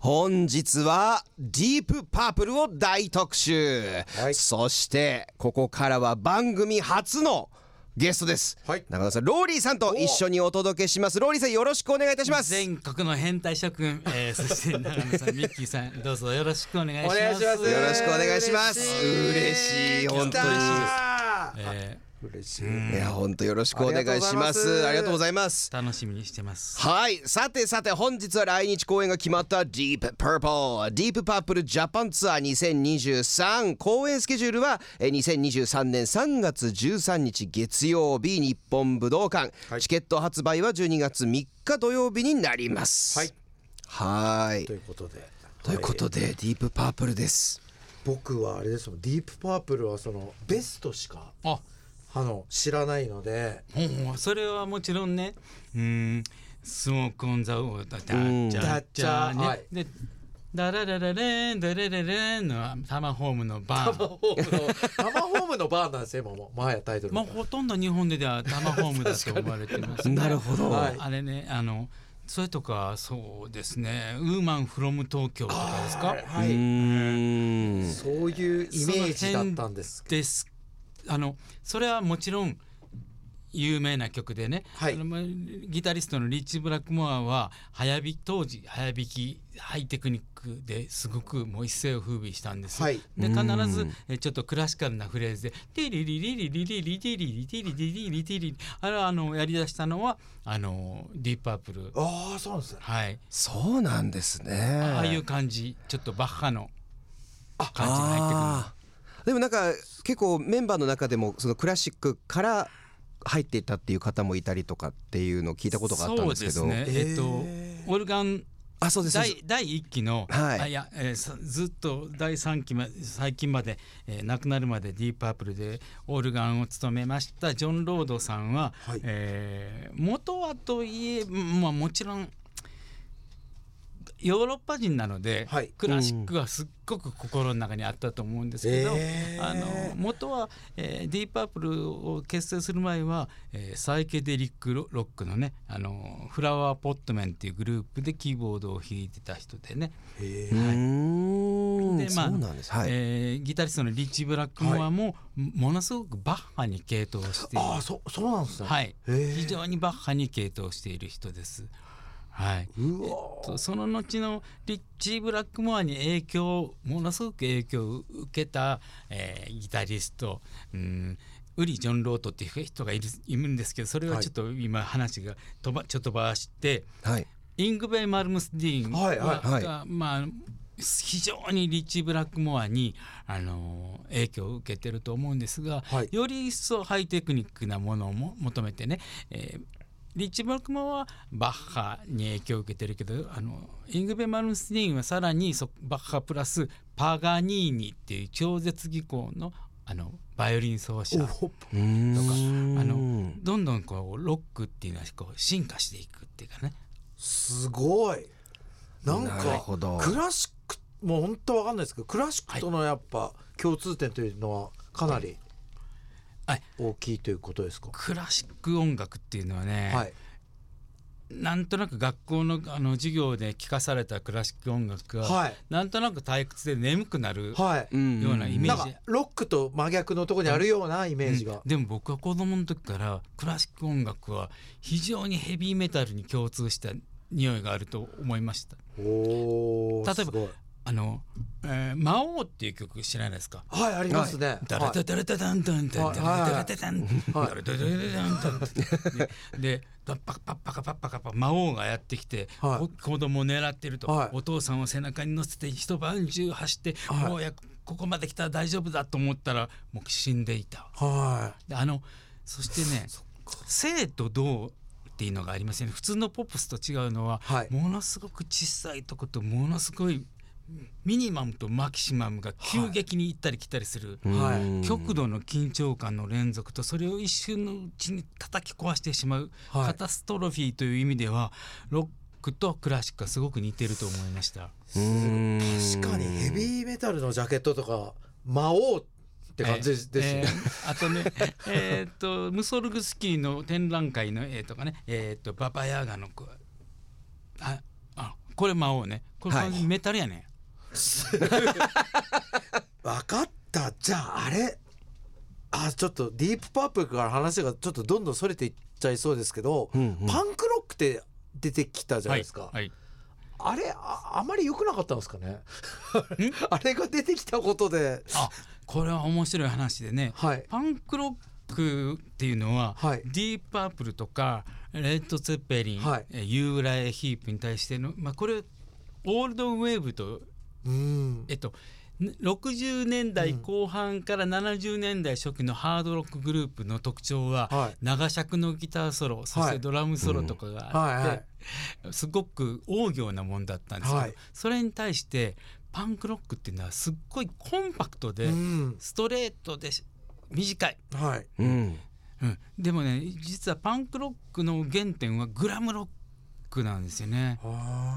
本日はディープパープルを大特集、はい。そしてここからは番組初のゲストです、はい。中田さんローリーさんと一緒にお届けします。ローリーさんよろしくお願いいたします。全国の変態諸君、えー、そして長野さん、ミッキーさん、どうぞよろしくお願いします。お願いします。よろしくお願いします。嬉嬉しい。しい。本当に。え嬉しい。いや本当よろしくお願いします。あありがとうございます。ー楽しみにしてます。はい。さてさて本日は来日公演が決まった Deep Purple Deep Purple Japan ツアー2023公演スケジュールはえー2023年3月13日月曜日日本武道館、はい。チケット発売は12月3日土曜日になります。はい。はい。ということで。ということで、ディープパープルです。僕はあれですもん。ディープパープルはそのベストしかあ、あの知らないので。それはもちろんね、うーん、スモークオンザウォーだダん。ッチャッチャーね、はい。で。ダラララレンダララレンのタマホームのバー。ン。タマホームのタマホームのバーなんですよ今も。前やタイトルまあほとんど日本ではタマホームだと思われてます、ね。なるほど。はい。あれねあのそれとかそうですね。ウーマンフロム東京とかですか？うはい。ーん。そういうイメージだったんですですあのそれはもちろん有名な曲でね、はい。あのまギタリストのリッチ・ブラックモアは早弾き当時早弾きハイテクニックですごくもう一世を風靡したんです。よ。はい。で必ずえちょっとクラシカルなフレーズで「ティリリリリリリリティリリティリリリリティリ」あれはあのやりだしたのはあのディープアップルああそうなんですねはいそうなんですねああいう感じちょっとバッハの感じに入ってくるでもなんか結構メンバーの中でもそのクラシックから入っていったっていう方もいたりとかっていうのを聞いたことがあったんですけど。そうですね。えっとえオルガンあそうです第第1期の、はい。あいや、えーさずっと第3期ま最近まで、えー亡くなるまでディープアップルでオルガンを務めましたジョン・ロードさんは、はい。えー元はといえまあもちろんヨーロッパ人なので、はい。クラシックはすっごく心の中にあったと思うんですけど、えーあの元は、えーディープアップルを結成する前は、えーサイケデリックロロックのねあのフラワーポットメンっていうグループでキーボードを弾いてた人でね、へうーん。でまあはい、えーギタリストのリッチ・ブラックモアも、ものすごくバッハに傾倒している。ああそそうなんですね。はい。非常にバッハに傾倒している人です。はい、うわとその後のリッチー・ブラックモアに影響ものすごく影響を受けた、えーギタリスト、うん、ウリ・ジョン・ロートっていう人がいるいるんですけどそれはちょっと今話が飛ばちょっと飛ばしてはい。イングベイ・マルムスディーンが、はいはいはい。がまあ非常にリッチー・ブラックモアに、あのー影響を受けてると思うんですが、はい。より一層ハイテクニックなものをも求めてね、えーリッチ・ブラックモアはバッハに影響を受けてるけどあのイングベ・マルムスディーンはさらにそバッハプラスパガニーニっていう超絶技巧のあのバイオリン奏者おうーん。あのどんどんこうロックっていうのはこう進化していくっていうかね。すごい。なんかほど。クラシックもう本当わかんないですけどクラシックとのやっぱ共通点というのはかなりはい大きいということですか？クラシック音楽っていうのはね、はい。なんとなく学校のあの授業で聴かされたクラシック音楽が、はい。なんとなく退屈で眠くなるはい。うんようなイメージ、ロックと真逆のところにあるようなイメージが、でも僕は子供の時からクラシック音楽は非常にヘビーメタルに共通した匂いがあると思いました。例えばあの、えー魔王っていう曲知らないですか？はいありますね、ダラダダラダダンダンダン。ダラダラダダン。はい。ダラダダダダンダン。ででパッパカパッパカパッパカパ魔王がやってきて、子供を狙ってると、はいお父さんを背中に乗せて一晩中走って、はいもうやここまで来たら大丈夫だと思ったらもう死んでいた。はであのそしてね生と動っていうのがありますよね普通のポップスと違うのは、はいものすごく小さいとことものすごいミニマムとマキシマムが急激に行ったり来たりする、いはい。極度の緊張感の連続とそれを一瞬のうちに叩き壊してしまう、はい。カタストロフィーという意味ではロックとクラシックはすごく似てると思いました。確かにヘビーメタルのジャケットとか魔王って感じですね、えーあとね えーっとムソルグスキーの展覧会の絵とかねえーっとババヤーガのああこれ魔王ね。これはい。完全にメタルやね、分かった。じゃああれ。あちょっとディープパープルから話がちょっとどんどんそれていっちゃいそうですけど、うんうん。パンクロックって出てきたじゃないですか、はい、あれああまり良くなかったんですかね？あれが出てきたことで。あこれは面白い話でね。はい。パンクロックっていうのは、はい。ディープパープルとかレッド・ツェッペリン、はい。えーユーライ・ヒープに対しての、まあ、これオールドウェーブと、うんえっと、60年代後半から70年代初期のハードロックグループの特徴は、はい。長尺のギターソロそしてドラムソロとかがあって、はいはい。すごく大行なもんだったんですけど、はい。それに対してパンクロックっていうのはすっごいコンパクトで、うん。ストレートで短い、はい。うん。うん、でもね実はパンクロックの原点はグラムロックなんですよね。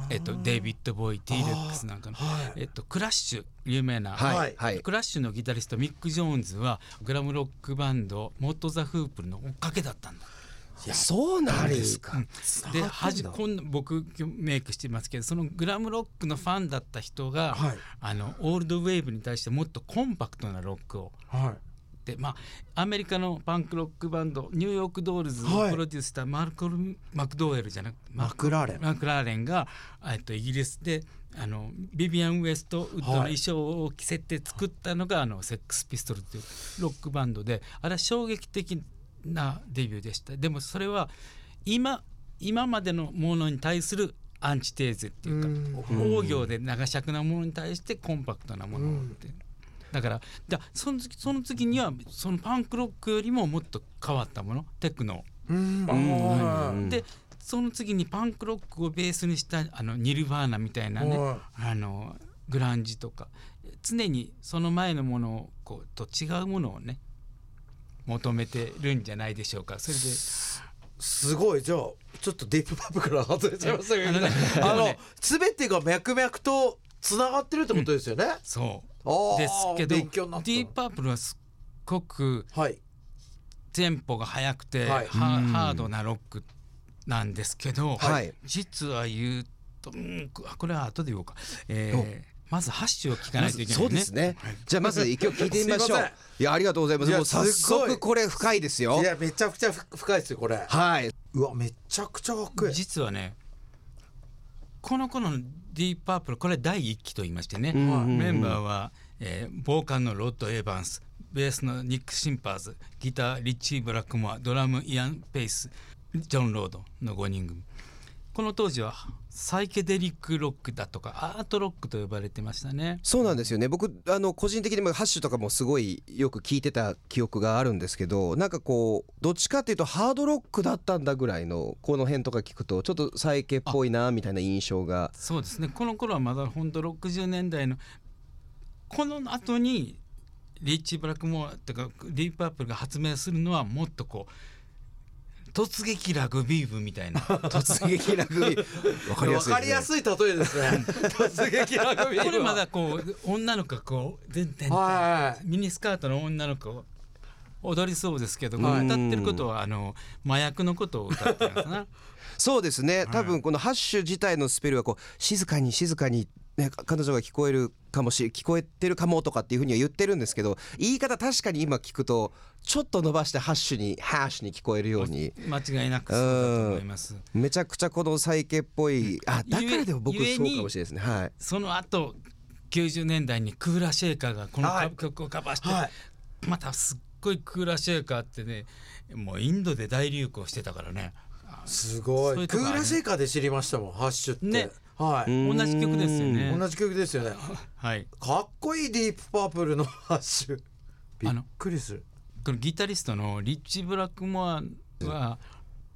えっと、デイビッド・ボーイ T レックスなんかの、はい。えっと、クラッシュ有名な、はい。はい。クラッシュのギタリストミック・ジョーンズはグラムロックバンドモット・ザ・フープルの追っかけだったんだ。そうなんですか。ではじこんな僕メイクしてますけどそのグラムロックのファンだった人が、はい。あのオールドウェーブに対してもっとコンパクトなロックをはい。でまあアメリカのパンクロックバンドニューヨークドールズをはい。プロデュースしたマルコム・マクダウェルじゃなくてマクラーレン。マクラーレンがえっとイギリスであのビビアン・ウエストウッドの衣装を着せて作ったのが、あのセックス・ピストルズというロックバンドであれは衝撃的なデビューでした。でもそれは今今までのものに対するアンチテーゼっていうか大行で長尺なものに対してコンパクトなものって、だからだその時その次にはそのパンクロックよりももっと変わったもの？テクノ。でその次にパンクロックをベースにしたあのニルヴァーナみたいなね、はい。あのグランジとか。常にその前のものをこうと違うものをね求めてるんじゃないでしょうか。それで。すごい。じゃあちょっとディープパップから外れちゃいましたけど。ねあの全てが脈々とつながってるってことですよね、そう。あーですけどディープパープルはすっごくはい。テンポが速くて、はい。ハハードなロックなんですけど、はい。実は言うと、うん、ここれは後で言おうか、えーまずハッシュを聞かないといけないね。そうですね。じゃあまず一曲聞いてみましょう。すいません。いやありがとうございます。もう早すごい。速これ深いですよ。いやめちゃくちゃふ深いですよこれ。はい。うわめちゃくちゃかっこいい。実はねこの頃のディープパープルこれ第一期と言いましてね、んうんうん。メンバーは、えーボーカルのロッド・エヴァンスベースのニック・シンパーズギターリッチー・ブラックモアドラムイアン・ペイスジョン・ロードの5人組。この当時はサイケデリックロックだとかアートロックと呼ばれてましたね。そうなんですよね。僕あの個人的にもハッシュとかもすごいよく聞いてた記憶があるんですけどなんかこうどっちかっていうとハードロックだったんだぐらいのこの辺とか聞くとちょっとサイケっぽいなみたいな印象が。そうですね。この頃はまだ本当60年代のこの後にリッチー・ブラックモアとかディープパープルが発明するのはもっとこう突撃ラグビー部みたいな。突撃ラグビー。わかりやすいわかりやいすい例えですね。突撃ラグビーこれまだこう女の子がこう全然はいミニスカートの女の子踊りそうですけど、はい歌ってることはあの麻薬のことを歌ってるのかな。そうですね。多分このハッシュ自体のスペルはこう静かに静かにね彼女が聞こえるかもし聞こえてるかもとかっていうふうには言ってるんですけど言い方確かに今聞くとちょっと伸ばしてハッシュにハッシュに聞こえるように。間違いなくそうだと思います。めちゃくちゃこのサイケっぽいあだからでも僕そうかもしれないですね。はい。その後90年代にクーラーシェイカーがこのはい。曲をカバーして、はい。またすっごいクーラーシェイカーってねもうインドで大流行してたからね。すごい。クーラーシェイカーで知りましたもんハッシュって、ねはい。同じ曲ですよね。同じ曲ですよね。はい。かっこいいディープパープルのハッシュ。びっくりする。このギタリストのリッチ・ブラックモアは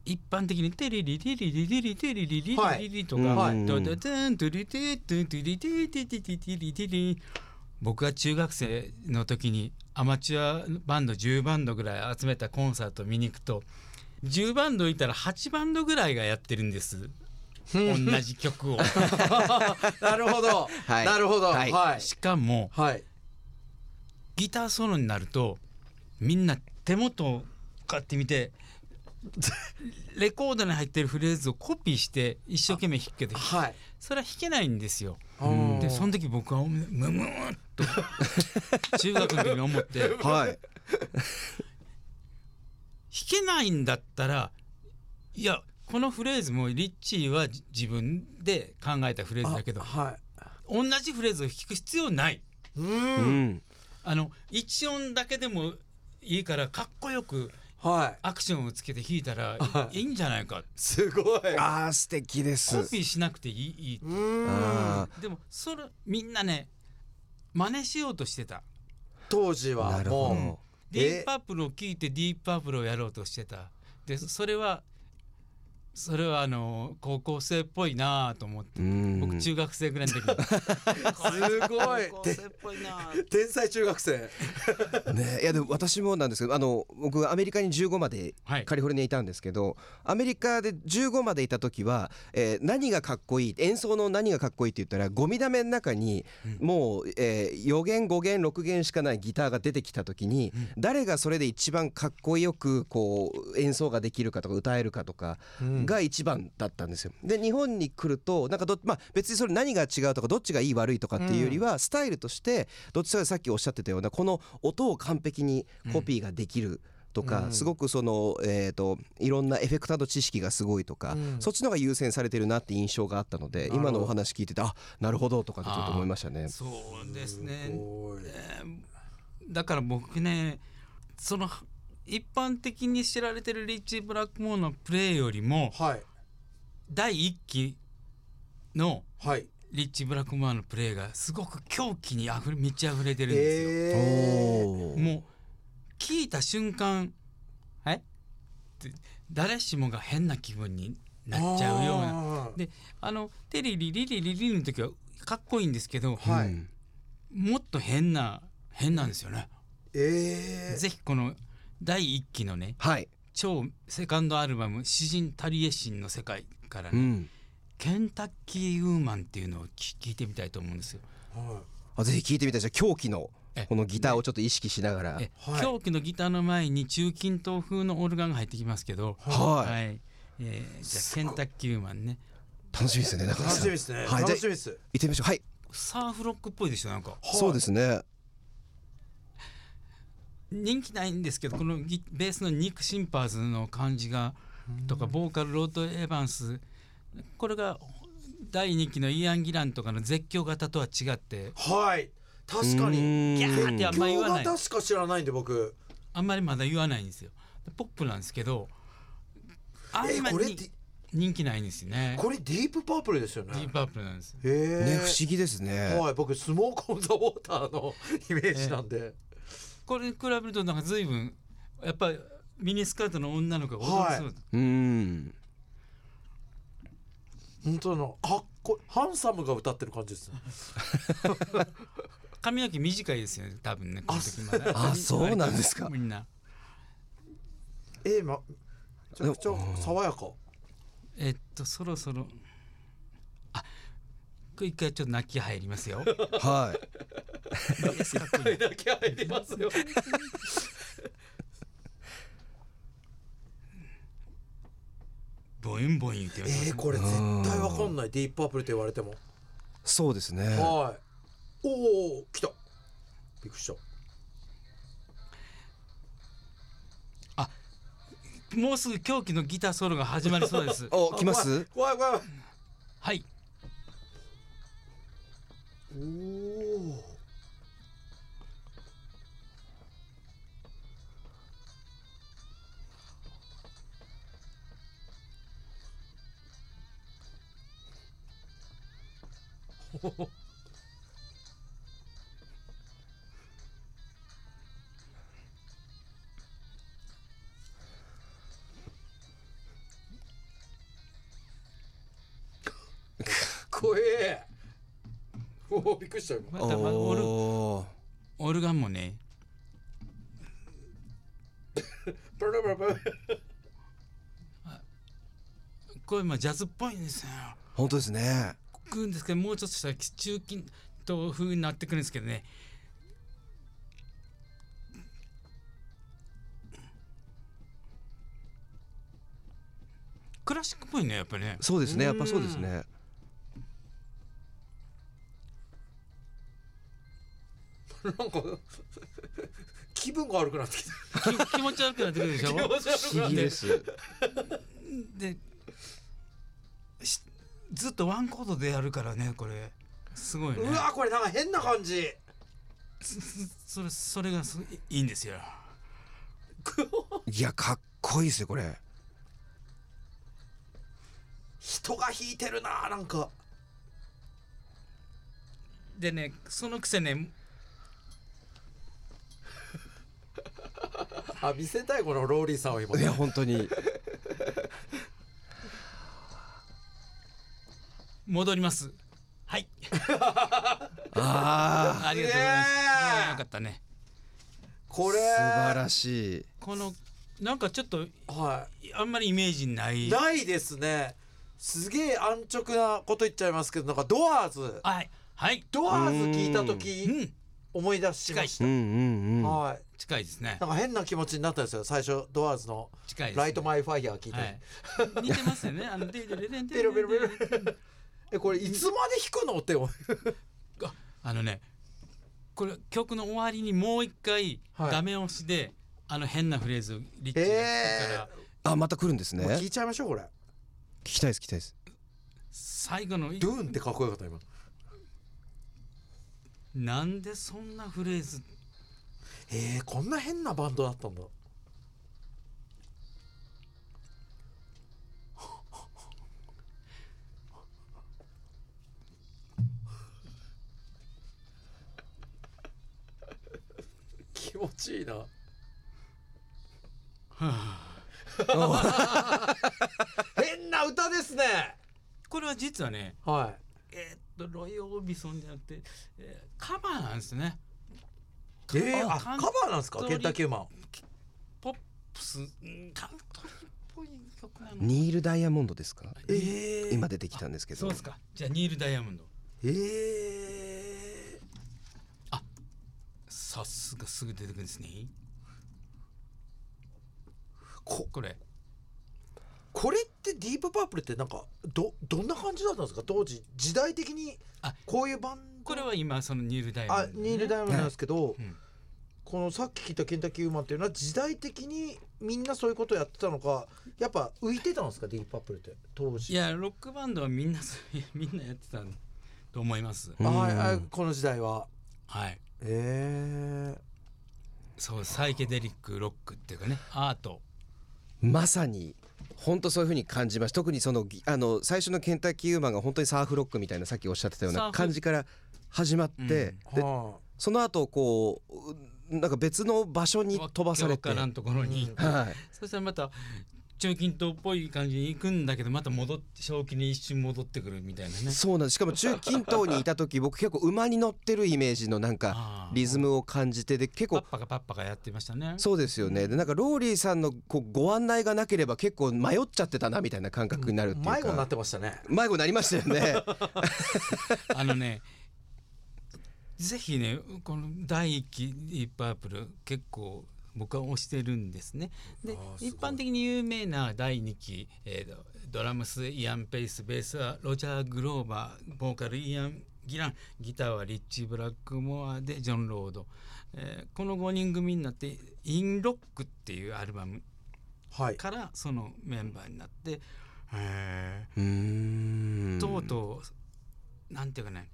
一般的に「テリリリリリリリテリリリリリリ」とかはい「ドドドントゥリテトゥトゥリテテテテテリテリ」僕が中学生の時にアマチュアバンド10バンドぐらい集めたコンサート見に行くと10バンドいたら8バンドぐらいがやってるんです同じ曲を。なるほど、はい。なるほど。ははい。いはい、しかもギターソロになるとみんな手元をこうやって見て レコードに入ってるフレーズをコピーして一生懸命弾くけどはい。それは弾けないんですよ。うん。でその時僕はムムーっと 中学の時に思って弾はい。けないんだったらいやこのフレーズもリッチーはじ自分で考えたフレーズだけどあはい。同じフレーズを弾く必要ない。ううん。んあの一音だけでもいいからかっこよくはい。アクションをつけて弾いたらはい。いいんじゃないか。すごい。あー素敵です。コピーしなくていいいいうん。あでもそれみんなね真似しようとしてた。当時はもどディープパープルを聴いてディープパープルをやろうとしてた。でそれはそれはあの高校生っぽいなと思って。うん。僕中学生ぐらいの時。すごい。高校生っぽいな。天才中学生。ね、いやでも私もなんですけどあの僕アメリカに15まではい。カリフォルニアにいたんですけど、アメリカで15までいた時は、えー何がかっこいい演奏の何がかっこいいって言ったらゴミだめの中にもう、えー4弦5弦6弦しかないギターが出てきた時に、誰がそれで一番かっこよくこう演奏ができるかとか歌えるかとかが一番だったんですよ。で日本に来るとなんかど、まあ、別にそれ何が違うとかどっちがいい悪いとかっていうよりは、スタイルとしてどっちかがさっきおっしゃってたようなこの音を完璧にコピーができる。とか、うん。すごくその、えー、といろんなエフェクターの知識がすごいとか、うん。そっちの方が優先されてるなって印象があったので今のお話聞いててあなるほどとかってちょっと思いましたね。そうですすねだから僕ねその一般的に知られてるリッチー・ブラックモーのプレーよりもはい。第一期のはい。リッチー・ブラックモアのプレーがすごく狂気にあふれ満ち溢れてるんですよ。えおー。もう聞いた瞬間「え？って誰しもが変な気分になっちゃうような。なであの「テリリリリリリ」の時はかっこいいんですけど、はい。うん。もっと変な変なんですよね。えぜひこの第一期のねはい、超セカンドアルバム「詩人タリエシンの世界」からね、うん、ケンタッキーウーマンっていうのを聞聞いてみたいと思うんですよ。はあぜひ聞いてみたいじゃあ狂気のえ。このギターをちょっと意識しながら、えはい。狂気のギターの前に中近東風のオルガンが入ってきますけど、はい。えーじゃあケンタッキーウーマンね。楽しみですね楽しみですね。はい。楽しみです。行ってみましょう。はい、サーフロックっぽいでしょなんか。そうですね人気ないんですけどこのギベースのニック・シンパーズの感じがとかボーカルロード・エヴァンスこれが第2期のイアン・ギランとかの絶叫型とは違ってはい。確かに。ギャーってあんまり言わない。今日が確か知らないんで僕。あんまりまだ言わないんですよ。ポップなんですけどあんまり人気ないんですよね。これディープパープルですよね。ディープアップルなんですね不思議ですね。はい僕スモークオンザウォーターのイメージなんでこれに比べるとなんか随分やっぱりミニスカートの女の子が踊りそう、うん。本当のかっこいいハンサムが歌ってる感じですね。髪の毛短いですよね多分ねこの時まだ。あそうなんですか。みんな。えー、まめちゃくちゃ爽やか。えっとそろそろ。あこれ一回ちょっと泣き入りますよ。はい。いいですかこれだけ入りますよ。ボインボイン言ってます、えー、これ絶対わかんない。ディープパープルって言われても。そうですね。はい。おお来た。びっくりした。もうすぐ狂気のギターソロが始まりそうです。お来ます？怖い。怖い怖い。はいおお怖おおびっくりした今またまオルオルガンもね。ブルブルブルこれまあジャズっぽいんですよ。本当ですね。くんですけどもうちょっとしたら中近東風になってくるんですけどね。クラシックっぽいねやっぱりね。そうですねやっぱそうですね なんか気分が悪くなってき気持ち悪くなってくるでしょ？気持ち悪不くなって思議ですでしずっとワンコードでやるからねこれ。すごいね。うわこれなんか変な感じ。それそれがすいいんですよ。いやかっこいいですよこれ。人が弾いてるななんか。でねそのくせねあ見せたいこのローリーさんを今。いや本当に。戻ります。はい。あありがとうございます。すげえうんよかったね。これ。あ素晴らしい。このなんかちょっとはあんまりイメージない。いないですね。すげえ安直なこと言っちゃいますけどなんかドアーズ。はい。はい。ドアーズ聞いたう時ん思い出しましうんた、はい。近いですね。なんか変な気持ちになったんですよ。最初ドアーズの近いですライトマイファイヤー聞いて、はい。似てますよね。あのデイデレデンデえこれいつまで弾くのって あのねこれ曲の終わりにもう一回はい。画面押しで、あの変なフレーズをリッチがえ聞くから、あまた来るんですね。聞いちゃいましょうこれ。きたいです聞きたいです。最後のドゥーンってかっこよかった今なんでそんなフレーズ？えー、こんな変なバンドだったんだ。気持ちいいな。変な歌ですね。これは実はねはえーっとロイ・オービソンじゃなくて、えーカバーなんですね。いえー、あカバーなんですか？ケンタッキーマン。ポップスうんカントリーっぽい曲なの。ニール・ダイヤモンドですか？えー、今出てきたんですけど。そうですか。じゃあニール・ダイヤモンド。えー、さすがすぐ出てくるんですね。ここれこれってディープパープルってなんかどどんな感じだったんですか？当時時代的にあこういうバンド？これは今そのニール・ダイヤモあンド、ね、ニール・ダイヤモンドなんですけど、うん。このさっき聞いたケンタッキーウーマンっていうのは時代的にみんなそういうことやってたのかやっぱ浮いてたんですか？ディープパープルって。当時。いやロックバンドはみんなそう みんなやってたと思います。うんはいはいこの時代は。はい。えそうサイケデリックロックっていうかねアート。まさに本当そういう風に感じました特にそのぎあの最初のケンタッキーウーマンが本当にサーフロックみたいなさっきおっしゃってたような感じから始まって、うん。でその後こうなんか別の場所に飛ばされて、からんところに行って、はい、そしたらまた中近東っぽい感じに行くんだけどまた戻って正気に一瞬戻ってくるみたいなね。そうなんです。しかも中近東にいた時僕結構馬に乗ってるイメージのなんかリズムを感じてで結構パッパがパッパがやってましたね。そうですよね。でなんかローリーさんのこうご案内がなければ結構迷っちゃってたなみたいな感覚になるっていうか。迷子になってましたね。迷子になりましたよね。あのねぜひねこの第一期ディープパープル結構僕は推してるんですね。で一般的に有名な第2期、えーとドラムスイアン・ペイスベースはロジャー・グローバーボーカルイアン・ギランギターはリッチー・ブラックモアでジョン・ロード、えーこの5人組になって「イン・ロック」っていうアルバムはい。からそのメンバーになって、えー。うーん。とうとうなんていうかね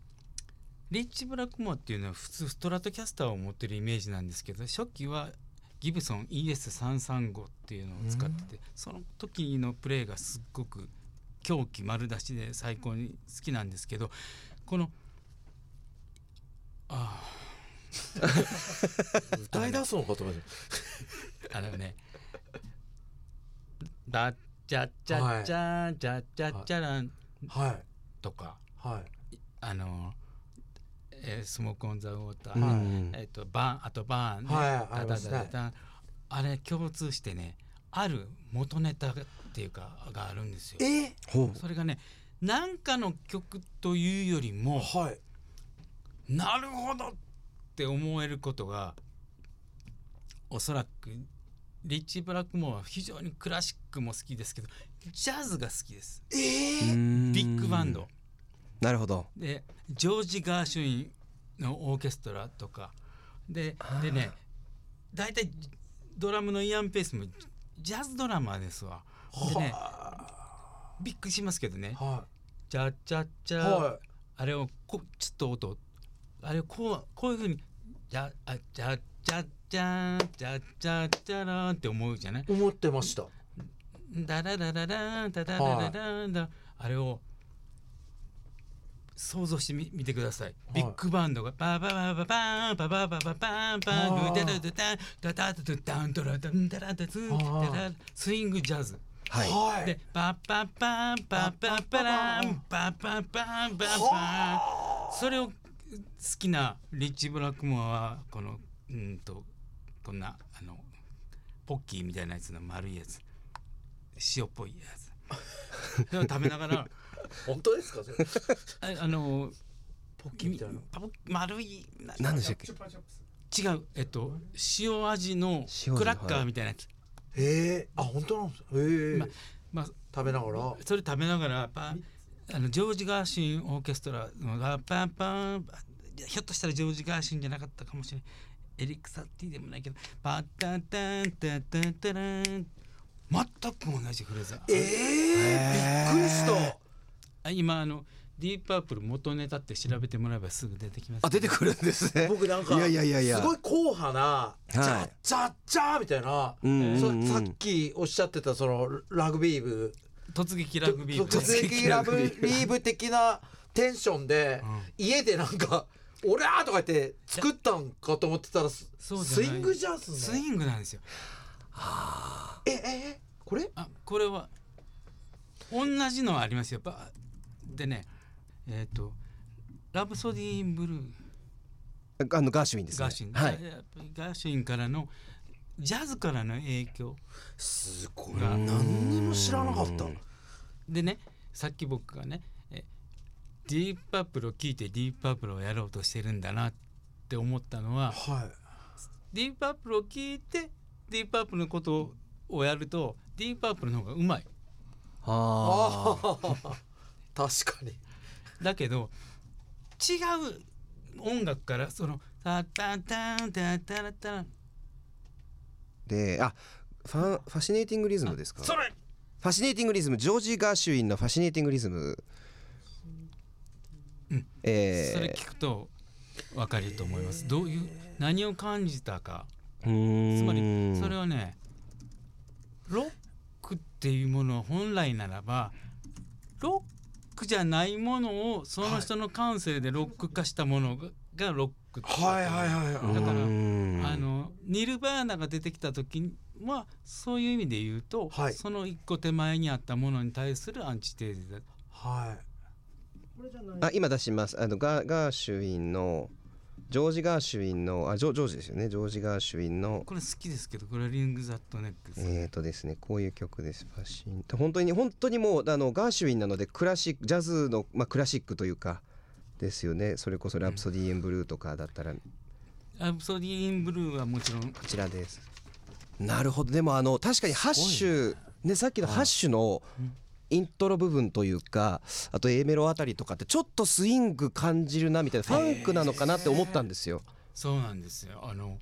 リッチ・ブラックモアっていうのは普通ストラトキャスターを持ってるイメージなんですけど初期はギブソン ES335 っていうのを使っててその時のプレーがすっごく狂気丸出しで最高に好きなんですけどこのあ 歌い出すのかと思ってああのね「ダッチャッチャッチャーチャッチャッチャランはい」とかはいあの、えースモーク・オン・ザ・ウォーター、うん。えっとバーンあとバーンね、はいダダダダダあれ共通してねある元ネタっていうかがあるんですよ。え？ほう。それがねなんかの曲というよりもはい。なるほどって思えることがおそらくリッチー・ブラックモアは非常にクラシックも好きですけどジャズが好きです。ええビッグバンドなるほど。でジョージ・ガーシュインのオーケストラとか。ででね大体ドラムのイアン・ペースもジャズドラマーですわ。でねびっくりしますけどね。は「チャチャチャ」はあれをこちょっと音あれをこうこういうふうに「チャあチャチャチャチャチャチャラーン」って思うじゃない？い思ってました。ダラララランダダララランダあれを想像してみ見てください。ビッグバンドがバババババンバババババンバンはいドゥダダダダンダダダダダンドラダンダラダツスイングジャズ。はいはいでパッパッパンパッパッパランパッパッパンパッパンそれを好きなリッチ・ブラックモアはこのうんとこんなあのポッキーみたいなやつの丸いやつ塩っぽいやつ食べながら本当ですか？それ。ああのポッキーみたいな。パポ丸いな何でしたっけ？違うえっと塩味のクラッカーみたいなやつ、ええ。あ本当なんですかええ。ままあ食べながら？それ食べながらパあのジョージ・ガーシンオーケストラのがパンパンひょっとしたらジョージ・ガーシンじゃなかったかもしれないエリック・サティでもないけどパッタンタンタンタンタラン。全く同じフレーズええびっくりした。あ今あのディープパープル元ネタって調べてもらえばすぐ出てきます。あ出てくるんですね。僕なんかいやいやいや。いやすごい硬派な「チャッチャッチャ」みたいな、うんうんそうん。さっきおっしゃってたそのラグビー部。突撃ラグビー部。突撃ラグビー部的なテンションで、家でなんか「俺あ!」とか言って作ったんかと思ってたらスイングジャズの。スイングなんですよ。えええこれ？あこれは同じのありますよ。ばでねえっ、と「ラブソディブルー」あのガーシュウィンですね。ガーシュイン、はい。ガーシュインからのジャズからの影響。すごい。何にも知らなかった。でねさっき僕がねえディープパープルを聴いてディープパープルをやろうとしてるんだなって思ったのははい。ディープパープルを聴いてディープパープルのことをやるとディープパープルの方がうまい。あああ 確かに。だけど違う音楽からその「タタンタンタタラタラ。ンーであファンファシネーティングリズムですか？それ。ファシネーティングリズムジョージ・ガーシュウィンのファシネーティングリズム、うん。えー、それ聞くと分かると思います。どういう何を感じたか。うーん。つまりそれはねロックっていうものは本来ならばロックじゃないものをその人の感性でロック化したものががロックってはいはいはいだはい。からうん。あのニルバーナが出てきた時はそういう意味で言うと、はい。その一個手前にあったものに対するアンチテーゼだ。はい。あ今出します。あのガガーシュウィンのジョージ・ガーシュウィンのあジョジョージですよね。ジョージ・ガーシュウィンのこれ好きですけどこれはリング・ザット・ネックです、えーとですねこういう曲です。ファシン本当に本当にもうあのガーシュウィンなのでクラシックジャズのまあクラシックというかですよね。それこそラプソディー・エン・ブルーとかだったら。こアブソディー・イン・ブルーはもちろん。ちらです。なるほど。でもあの確かにハッシュね。さっきのハッシュのイントロ部分というかあと A メロあたりとかってちょっとスイング感じるなみたいなファンクなのかなって思ったんですよ。そうなんですよ。あの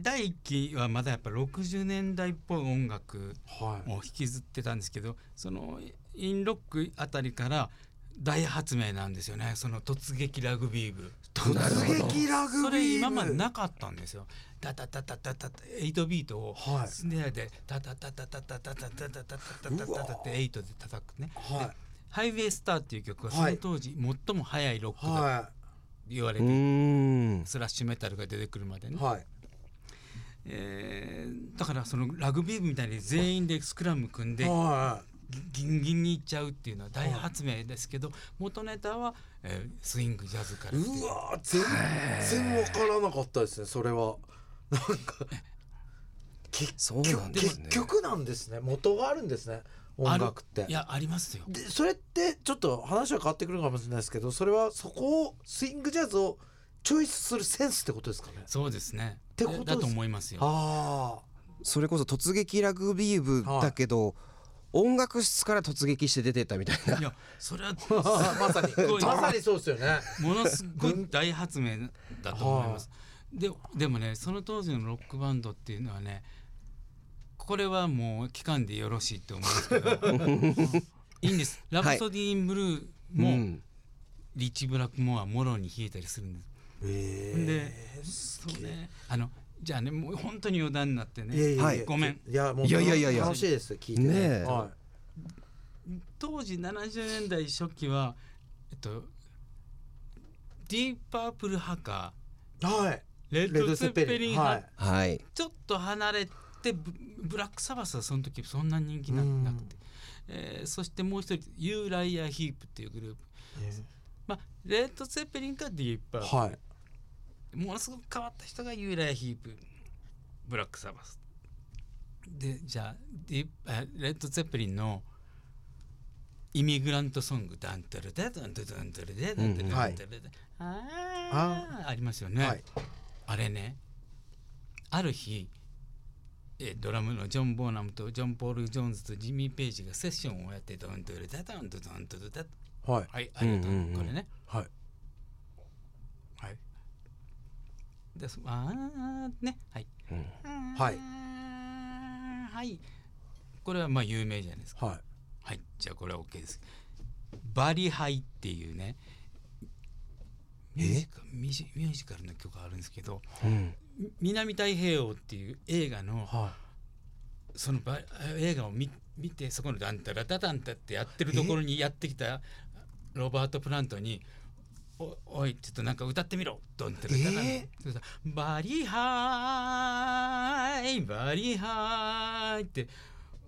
第一期はまだやっぱ60年代っぽい音楽はい。を引きずってたんですけどそのインロックあたりから大発明なんですよね。その突撃ラグビー部。突撃ラグビー部。それ今までなかったんですよ。タタタタタタタ8ビートをはいスネアでタタタタタタタタタタタタタタタタって8で叩くねはハイウェイスターっていう曲はそはいの当時最も速いロッいクだと言われてスラッシュメタルが出てくるまでねいはいえーだからそのラグビー部みたいに全員でスクラム組んではギンギンにいっちゃうっていうのは大発明ですけど元ネタは、えースイングジャズからい。うわー全然わからなかったですねそれは。なんか結そう局なんですね結局なんですね元があるんですね音楽ってい。やありますよ。でそれってちょっと話は変わってくるかもしれないですけどそれはそこをスイングジャズをチョイスするセンスってことですかね。そうですね。てことだと思いますよ。あそれこそ突撃ラグビー部だけど、音楽室から突撃して出てったみたいな。いやそれは まさに。まさにそうですよね。ものすごい大発明だと思います。ででもねその当時のロックバンドっていうのはねこれはもう期間でよろしいって思うんですけど。いいんです「ラプソディー・イン・ブルー」も、うん。リッチ・ブラックモアもろに弾いたりするんです。えでそうねあのじゃあねもう本当に余談になってね。いやいやはい。ごめん。いやもういやいやいやいや。楽しいです聞いてね。ねえ。は当時70年代初期はえっとディープパープル派かいはい。レッド・ツェッペリン派、はい。はい。ちょっと離れてブブラック・サバスはその時そんな人気なくて、えーそしてもう一人ユーライア・ヒープっていうグループ、まあ、レッド・ツェッペリンかディープパー。プルはいものすごく変わった人がユーライア・ヒープブラックサバス。でじゃあデレッド・ツェッペリンの Immigrant Song「ダンタルダダンタルダンタルダダンタルダンタルダあーありますよね、はい。あれねある日えドラムのジョン・ボーナムとジョン・ポール・ジョーンズとジミー・ペイジがセッションをやってドントルダダントドントルダはい。はいありがとう,、うんうんうん。これね。はいはいでそあーね。はい。はい。はい。これはまあ有名じゃないですか。はい。はい。じゃあこれは OK です。バリハイっていうねミュージカミュージミュージカルの曲があるんですけどうん「南太平洋」っていう映画のはそのバ映画を見見てそこの「ダンタラダダンタ」ってやってるところにやってきたロバート・プラントに「おおいちょっとなんか歌ってみろ」ドンタラダダンタえそしたらバリハイ。バリハイ」って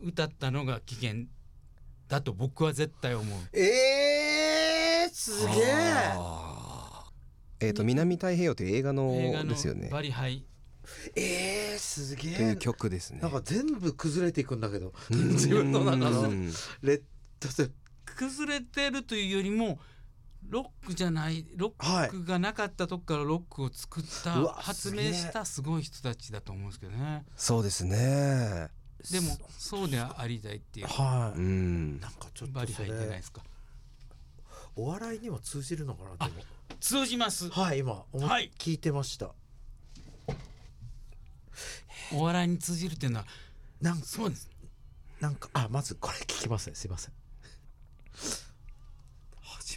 歌ったのが危険だと僕は絶対思う。いえー、すげえ。えっと南太平洋という映画の映画のですよね。バリハイ。えー、すげえ。という曲ですね。なんか全部崩れていくんだけど。自分の中の。うんレッドセ崩れてるというよりもロックじゃないロックがなかったとこからロックを作った、うわ発明したすごい人たちだと思うんですけどね。そうですね。でもそうでありたいっていう。はい、うん。なんかちょっバリハイとそれじゃないですか？お笑いにも通じるのかなでも。通じます。はい今思はい。聞いてました。お笑いに通じるっていうのはなんかそうです。なんかあまずこれ聞きますね。すいません。初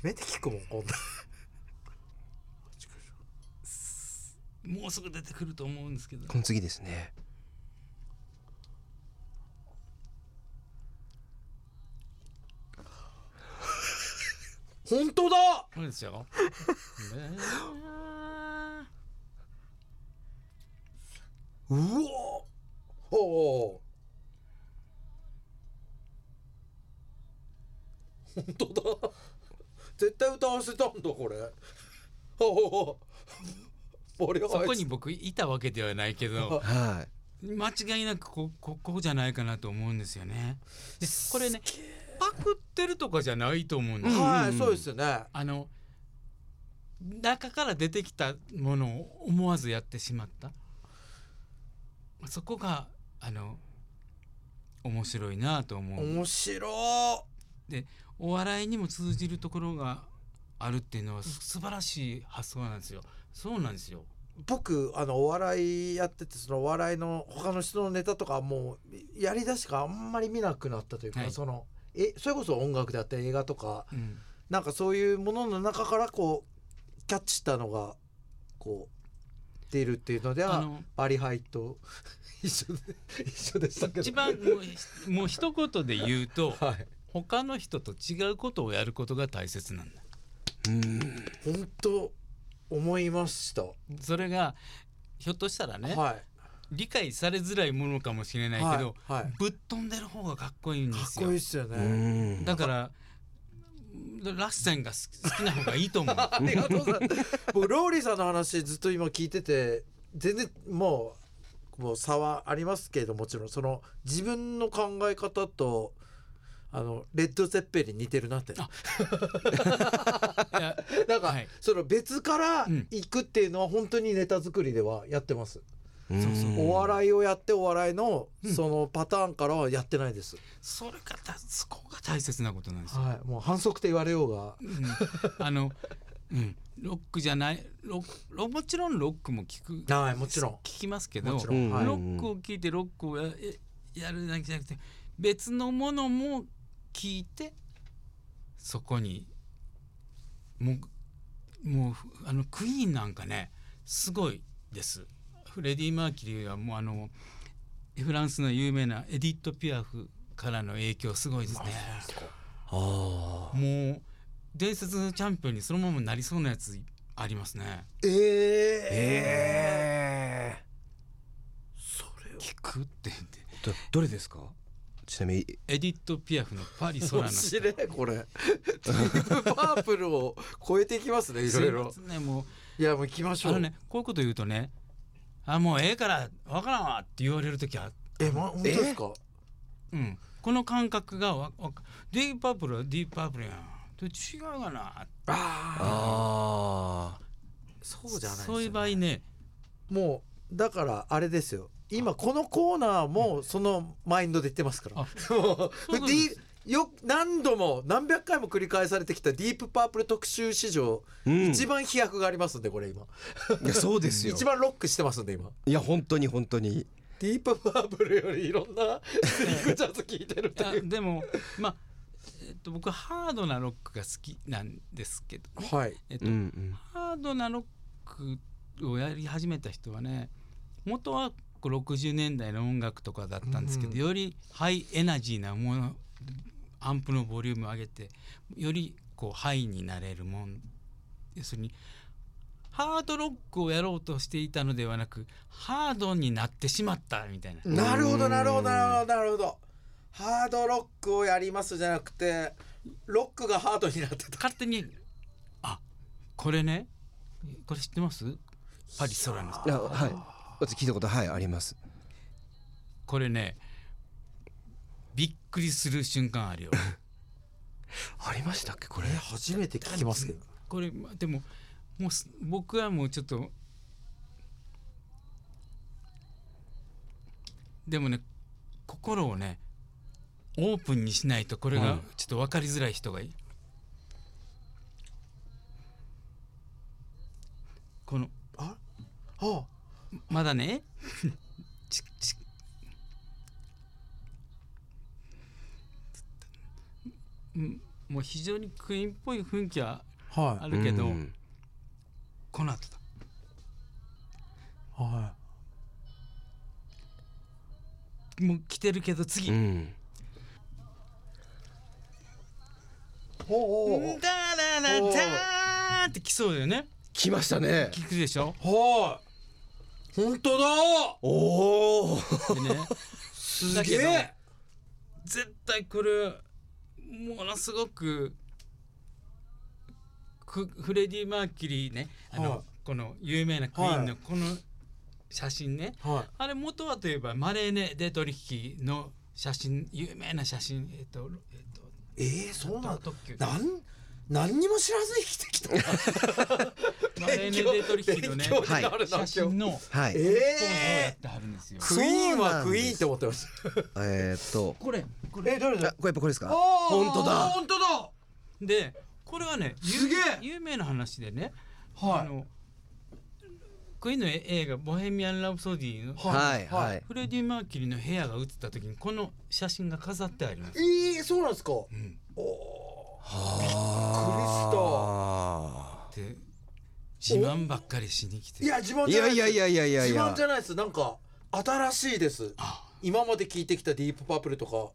めて聞くもんこんな。もうすぐ出てくると思うんですけど。この次ですね。本当だ！そうですよ。ねうおおお本当だ絶対歌わせたんだこれ。そこに僕いたわけではないけどは間違いなくこここじゃないかなと思うんですよね。でこれねパクってるとかじゃないと思うんですよ。はいそうですよね。あの中から出てきたものを思わずやってしまった。そこがあの面白いなと思う。面白でお笑いにも通じるところがあるっていうのはす素晴らしい発想なんですよ。そうなんですよ。僕あのお笑いやっててそのお笑いの他の人のネタとかもうやりだしかあんまり見なくなったというか、はい。そのえそれこそ音楽であったり映画とかうん。なんかそういうものの中からこうキャッチしたのがこう出るっていうのではバリハイと 一緒で一緒でしたけど。一番もうひもう一言で言うと はい他の人と違うことをやることが大切なんだ。いうん。本当思いました、それがひょっとしたらね、はい。理解されづらいものかもしれないけど、はいはい。ぶっ飛んでる方がかっこいいんでかっすよこいいっすようね、ん。だからラッセンが好き好きな方がいいと思う。ありがとうございます。僕ローリーさんの話ずっと今聞いてて全然もうもう差はありますけれどもちろんその自分の考え方とあのレッド・ゼッペリン似てるなって。あ。いやなんか、はい。その別からうん。行くっていうのは本当にネタ作りではやってます、うん。お笑いをやってお笑いのそのパターンからはやってないです、それがたそこが大切なことなんですよ。はい。もう反則って言われようが。うん、あの、うん、ロックじゃないロッロもちろんロックも聞く。はいもちろん。聞きますけどもちろん、うんはい。ロックを聞いてロックをややるだけじゃなくて別のものも聞いてそこにもうもうあのクイーンなんかねすごいです。フレディ・マーキュリーはもうあのフランスの有名なエディット・ピアフからの影響すごいですね。ああもう伝説のチャンピオンにそのままなりそうなやつありますね。えええそれを聞くって言って。どれですか？ちなみにエディット・ピアフの「パリ空の面白いこれ。ディープパープルを超えていきますねいろいろ。ねもいやもう行きましょう。うあのねこういうこと言うとね「あもうええからわからんわ」って言われる時は、えま本当ですか？うん、この感覚がわわディープパープルはディープパープルやん。と違うかなあああそうじゃないですよそういう場合ね。もうだからあれですよ今このコーナーもそのマインドで言ってますから。よ何度も何百回も繰り返されてきたディープパープル特集史上、うん。一番飛躍がありますんでこれ今。いやそうですよ。一番ロックしてますんで今。いや本当に本当に。ディープパープルよりいろんなスニークジャズ聴いてるっていう。あでもまあ、えっと、僕はハードなロックが好きなんですけど、ねはい。えっとうんうん。ハードなロックをやり始めた人はね元はこう60年代の音楽とかだったんですけど、うんよりハイエナジーなものアンプのボリュームを上げてよりこうハイになれるもん。要するにハードロックをやろうとしていたのではなくハードになってしまったみたいな。なるほどなるほどなるほどなるほど。ハードロックをやりますじゃなくてロックがハードになってた。勝手にあこれねこれ知ってます？パリ・ソラのあはい私聞いたことはいあります。これねびっくりする瞬間あるよ。ありましたっけこれ？え初めて聞きますけど。これまでももうす僕はもうちょっとでもね心をねオープンにしないとこれがうん。ちょっと分かりづらい人がいる、このああまだね。ちち。うんもう非常にクイーンっぽい雰囲気ははあるけど、うん。この後だ。い。はもう来てるけど次、うん。いおおおダララーって来そうだよね。来ましたね。聞くでしょ？はい本当だ。おおでね。すげえ。絶対これものすごくフフレディ・マーキュリーね。あの、はい。この有名なクイーンのこの写真ね、はい。あれ元はといえばマレーネ・デトリヒの写真有名な写真えっ、とえっ、とえー、そうなん特急。なん何にも知らず生きてきた。マレーネ・デトリヒのね勉強になるな写真のはい。えポー。クイーンはクイーンって思ってます。えーっと。これこえ誰あこれやっぱこれですか？本本当だ。本当だ。でこれはね有すげえ。有名な話でね、はい。あのクイーンの映画「ボヘミアン・ラプソディ」のはいはい。フレディ・マーキュリーの部屋が映った時にこの写真が飾ってあります。えー、そうなんですか、うん、おおあで自慢ばっかりしに来て。いや自慢じゃないです。やいやいやいやいや。い自慢やじゃないです。なんか新しいです。あ。今まで聞いてきたディープパープルとか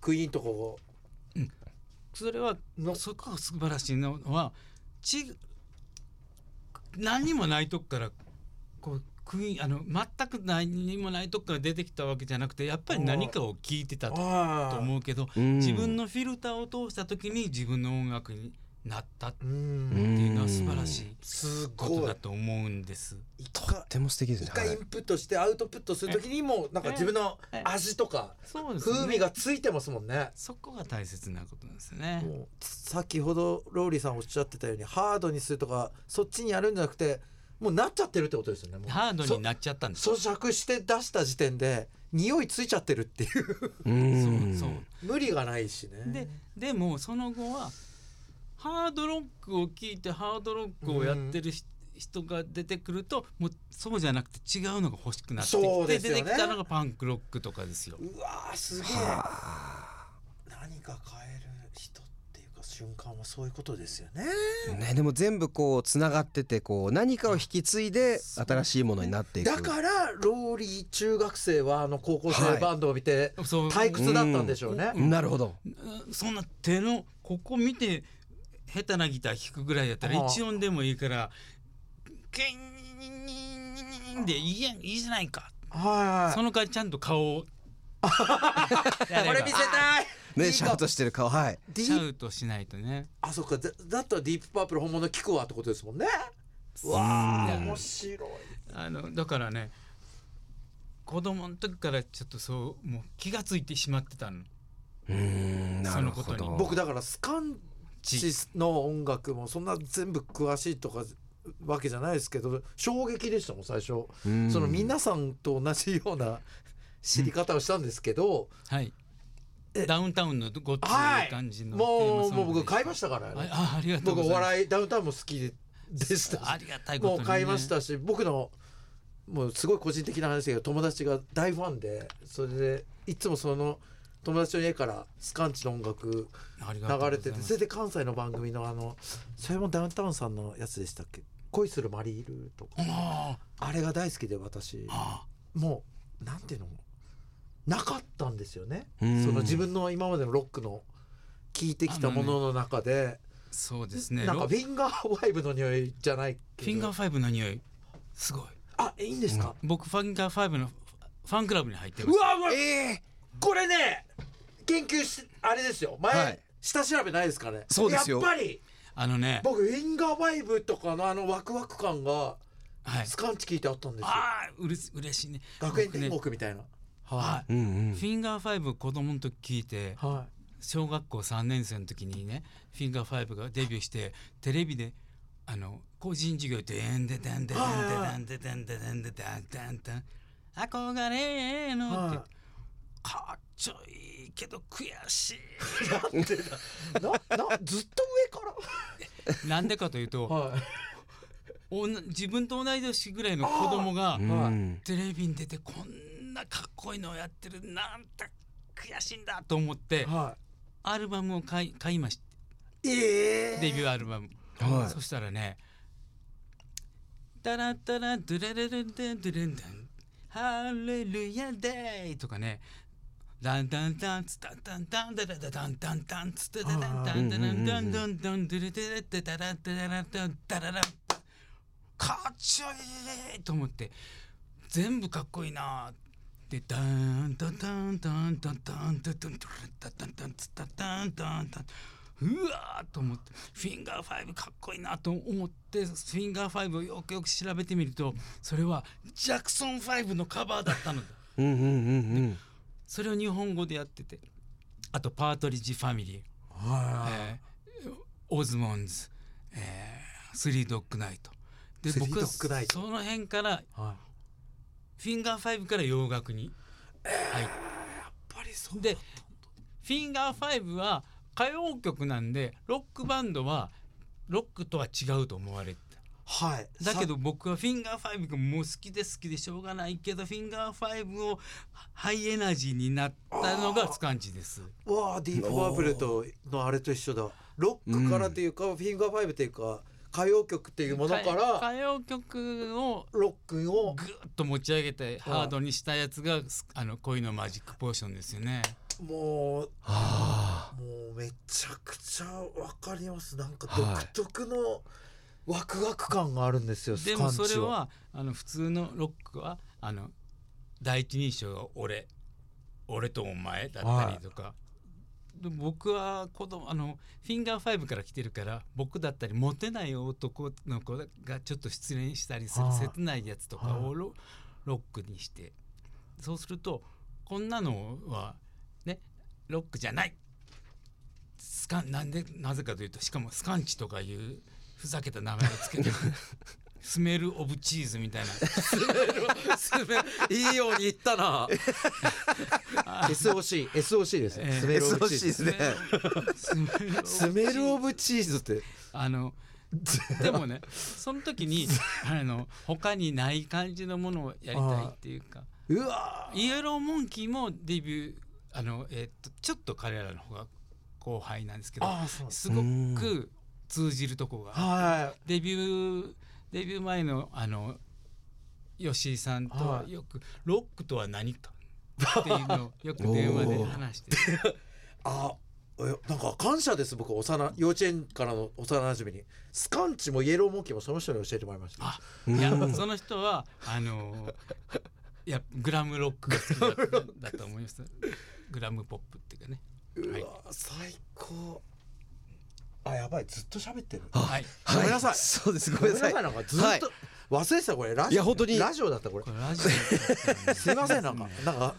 クイーンとかが。それはのそこが素晴らしいのはち何にもないとこからこうクイーンあの全く何にもないとこから出てきたわけじゃなくてやっぱり何かを聞いてたと思うけどうん。自分のフィルターを通した時に自分の音楽になったっていうのは素晴らしいすことごいだと思うんです。一と回っても素敵ですね一回インプットしてアウトプットするときにもなんか自分の味とかそうですね。風味がついてますもんね。そこが大切なことなんですね。もう先ほどローリーさんおっしゃってたようにハードにするとかそっちにやるんじゃなくてもうなっちゃってるってことですよね。もう。ハードになっちゃったんですそ咀嚼して出した時点で匂いついちゃってるっていう。うん。そう無理がないしね。ででもその後はハードロックを聞いてハードロックをやってるし、人が出てくるともうそうじゃなくて違うのが欲しくなってきて、ね。出てきたのがパンクロックとかですよ。うわーすげえ。何か変える瞬間はそういうことですよね。ね、でも全部こうつながっててこう何かを引き継いで新しいものになっていく。だからローリー中学生はあの高校生バンドを見て退屈だったんでしょうね、なるほど。うんそんな手のここ見て下手なギター弾くぐらいやったら一音でもいいから「ケン」でいいやんいいじゃないか、はいその代わりちゃんと顔をこれ見せたいねシャウトしてる顔はい。ディーシャウトしないとね。あそっか。だだったらディープパープル本物聞くわってことですもんね。うわあうん面白い。あのだからね子供の時からちょっとそうもう気がついてしまってたの。うんなるほど。そのことに。僕だからスカンチの音楽もそんな全部詳しいとかわけじゃないですけど衝撃でしたもん最初。うん。その皆さんと同じような知り方をしたんですけど、はい。えダウンタウンのごっつはいい感じのもうもう僕買いまましたから、ああありがとう僕おございます。笑いダウンタウンも好きでしたしありがたいことに、ね、もう買いましたし僕のもうすごい個人的な話だけど友達が大ファンでそれでいつもその友達の家からスカンチの音楽流れててそれで関西の番組のあのそれもダウンタウンさんのやつでしたっけ？恋するマリールーとか。ああれが大好きで私。あもうなんていうの？なかったんですよね。そうん。の自分の今までのロックの聞いてきたものの中で、そうですね。なんかロフィンガーファイブの匂いじゃないけど。フィンガーファイブの匂いすごい。あいいんですか、僕フィンガーファイブのファンクラブに入ってうます。わうわええこれね研究しあれですよ。前、はい。下調べないですかね？そうですよ。やっぱり。あのね。僕フィンガーファイブとかのあのワクワク感がはい。スカンチ聞いてあったんですよ、ああうれし嬉しいね。学園天国みたいなははい。うんうん。フィンガーファイブ子供の時聞いてい、は小学校3年生の時にねフィンガーファイブがデビューしてテレビであの個人授業で「でんででんででんででんででんででんででんでんでん憧れの」ってはかっちょいいけど悔しい、なんでだななずっと上かいなんでかというとらはいおん自分と同い年ぐらいの子供がうんテレビに出てこんなかっこいいのをやってるなんて悔しいんだと思ってはアルバムを買い買いましたいええデビューアルバム、はい。そしたらね「タラッタラドゥレレレンデンドゥレンデンハレルヤデイ」とかね「ダンダンダンツタンタンタンダダダダンダンダンツタダダンダンダダンダンダンダンドゥレデレデダラダラダダンダララかっちょいいと思って全部かっこいいなでダーンダダンダンダンダンダダンダダンダンダダンダンダンうわーと思ってフィンガー5かっこいいなと思ってフィンガー5をよくよく調べてみるとそれはジャクソン5のカバーだったのだんんんんそれを日本語でやっててあとパートリッジファミリー、えー、オズモンズ、3、ドッグナイトで僕はその辺から、フィンガー5から洋楽に？入っやっぱりそうでフィンガー5は歌謡曲なんでロックバンドはロックとは違うと思われて。たはい。だけど僕はフィンガー5がもう好きで好きでしょうがないけどフィンガー5をハイエナジーになったのがスカンチです。わあディープパープルとのあれと一緒だ。ロックからというか、フィンガーファイブというか歌謡曲っていうものか歌ら歌謡曲をロックをぐっと持ち上げてハードにしたやつがあの恋のマジックポーションですよね。もうあ。もうめちゃくちゃわかります。なんかはい独特のワクワク感があるんですよ、でもそれははあの普通のロックはあの第一人称が俺。俺とお前だったりとか、で僕は子供あのフィンガー5から来てるから僕だったりモテない男の子がちょっと失恋したりするはい切ないやつとかをロロックにしてそうするとこんなのはねロックじゃない。スカンなんでなぜかというとしかもスカンチとかいうふざけた名前をつけて スメル・オブ・チーズみたいな。いいように言ったな。SOC SOC ですね、えースメルオブチーズですね。スメルオブチーズって？あのでもねその時にあの他にない感じのものをやりたいっていうか。うわイエローモンキーもデビューあの、えっとちょっと彼らの方が後輩なんですけどす。ごく通じるとこがはデビューデビュー前のあの吉井さんとはい。よくロックとは何かっていうのをよく電話で話してい あえなんか感謝です僕幼幼稚園からの幼馴染に。スカンチもイエローモンキーもその人に教えてもらいました。あいやその人はあのいやグラムロックが好きだだと思います。グラムポップっていうかね。うわ、最高あやばいずっと喋ってる。はい。ごめんなさい。そうです。ごごめんなめんなさいなんかずっと、はい。忘れてたこれ。ラジオいや本当に。ラジオだったこれ。ラジオ すいませんなんかなんか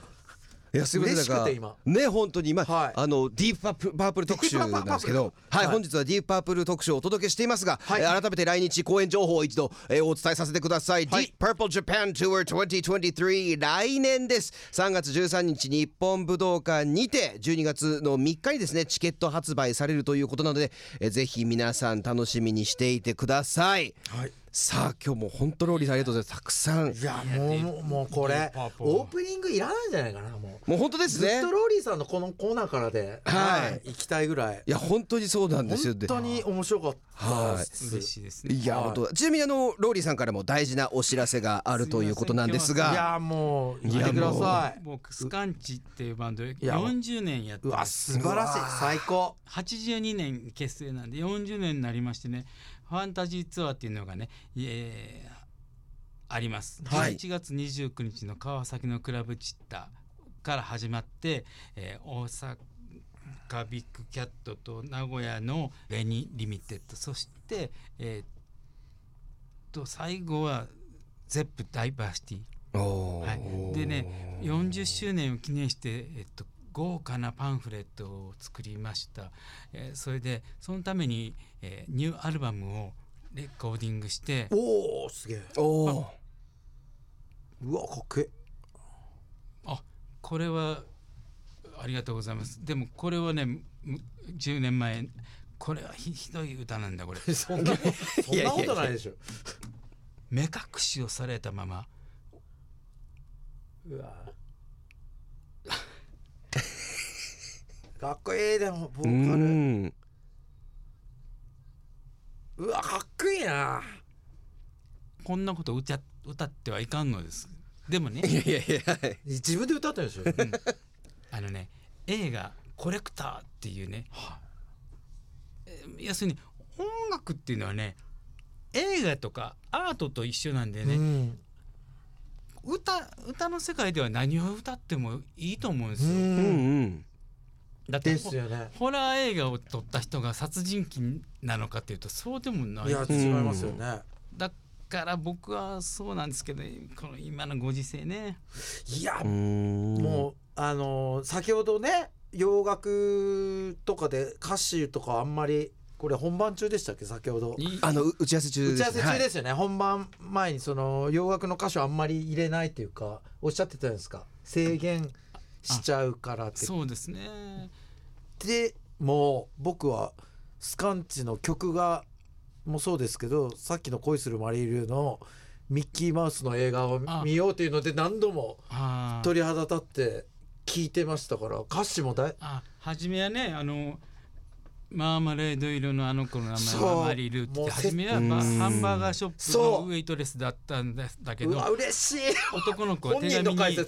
いやすみませんなんか今。ね本当に。今、はい。あのディープパープルパープル特集なんですけど。はい、はい。本日はディープパープル特集をお届けしていますが、はい。えー改めて来日公演情報を一度、えーお伝えさせてください、はい。Deep Purple Japan Tour 2023来年です。3月13日日本武道館にて12月の3日にですねチケット発売されるということなので、えーぜひ皆さん楽しみにしていてください。はいさあ今日も本当ローリーさんありがとうございます。たくさん。いやもうもうもうこれオープニングいらないんじゃないかなもう。もう本当ですね。ずっとローリーさんのこのコーナーからで、はい。行きたいぐらい。いや本当にそうなんですよ。本当に面白かった。です、嬉しいですね。いや、はい。本当ちなみにあのローリーさんからも大事なお知らせがあるということなんですいがやもういや見てください。僕スカンチっていうバンドでや40年やってうわます素晴らしい。最高。82年結成なんで40年になりましてねファンタジーツアーっていうのがね、えーあります、はい。11月29日の川崎のクラブチッタから始まって、えー大阪 BIGCAT と名古屋の ReNY limited。そして、えーっと最後は Zepp DiverCity。はい、でね40周年を記念して、えっと、豪華なパンフレットを作りました、えーそれでそのために、えーニューアルバムをレコーディングしておおすげえ。おー。うわかっけえ。あこれはありがとうございます。でもこれはねむ10年前これはひひどい歌なんだこれ。そんなそんなことないでしょ。目隠しをされたまま。うわ。かっこいいでもボうーカル。んうわかっこいいな。こんなこと歌歌ってはいかんのです。でもね。いやいやいやはい。自分で歌ってるでしょあのね映画「コレクター」っていうね、えー要するに音楽っていうのはね映画とかアートと一緒なんでね、うん。歌歌の世界では何を歌ってもいいと思うんですよ。うんうんだってですよね。ホラー映画を撮った人が殺人鬼なのかっていうとそうでもない。いや違いますよね。だから僕はそうなんですけどこの今のご時世ね。いやうん。もうあのー先ほどね洋楽とかで歌詞とかあんまりこれ本番中でしたっけ？先ほど。いいあのう打ち合わせ中打ち合わせ中すですよね、本番前にその洋楽の歌詞をあんまり入れないっていうかおっしゃってたんですか。制限しちゃうからって。そうですね。でもう僕はスカンチの曲がもそうですけどさっきの「恋するマリー・リュウ」のミッキーマウスの映画をあ見ようっていうので何度も鳥肌立って聞いてましたから歌詞もだいあ初めはねあのマーマレード色のあの子の名前はマリルって初めはまあハンバーガーショップのウェイトレスだったんだだけどうわ嬉しい男の子は手紙に手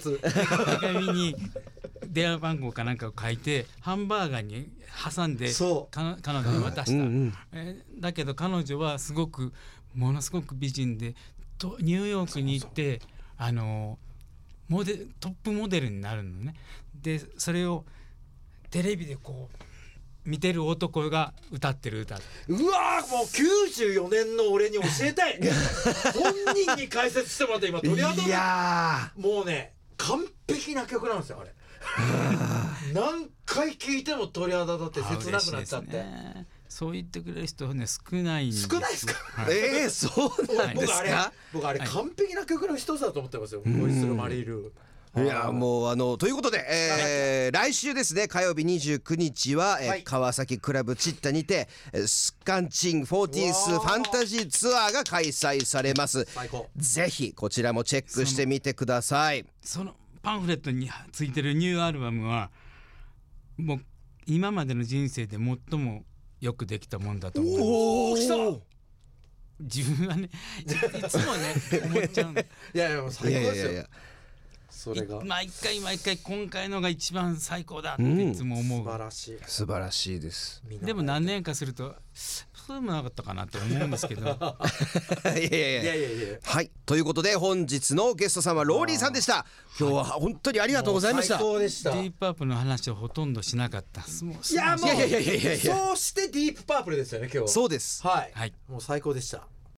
紙に電話番号かなんかを書いてハンバーガーに挟んでそう彼女に渡した、うんうんえーだけど彼女はすごくものすごく美人でとニューヨークに行ってあのモデトップモデルになるのねでそれをテレビでこう見てる男が歌ってる歌。うわーもう94年の俺に教えたい。本人に解説してもらって今鳥肌い立やもうね完璧な曲なんですよあれ。何回聴いても鳥肌立って切なくなっちゃって、そう言ってくれる人ね少ないんです少ないですか？はい。えー、そうなんです僕あれか僕あれはい完璧な曲の一つだと思ってますよ、ホイッスルマリールいやもうあのということで、えー来週ですね火曜日29日は、えーはい。川崎クラブチッタにてえースカンチン 40th フうわー。ァンタジーツアーが開催されます。最高。ぜひこちらもチェックしてみてください。そのパンフレットについてるニューアルバムはもう今までの人生で最もよくできたもんだと思うおお来た！自分はねい いつもね思っちゃうんだ いやいやもう最い高ですよ。やいやいやそれが。毎回毎回今回のが一番最高だっていつも思素晴う、らしい。素晴らしいです。で。も何年かするとそうでもなかったかなって思うんですけど。いやいやいいややいやいや。はい。ということで本日のゲストさんはローリーさんでした。今日は本当にありがとうございました。最高でした。ディープパープルの話をほとんどしなかった。いやもういやいやいやいやいや。そうしてディープパープルですよね今日。そうです。はい、はい。もう最高でした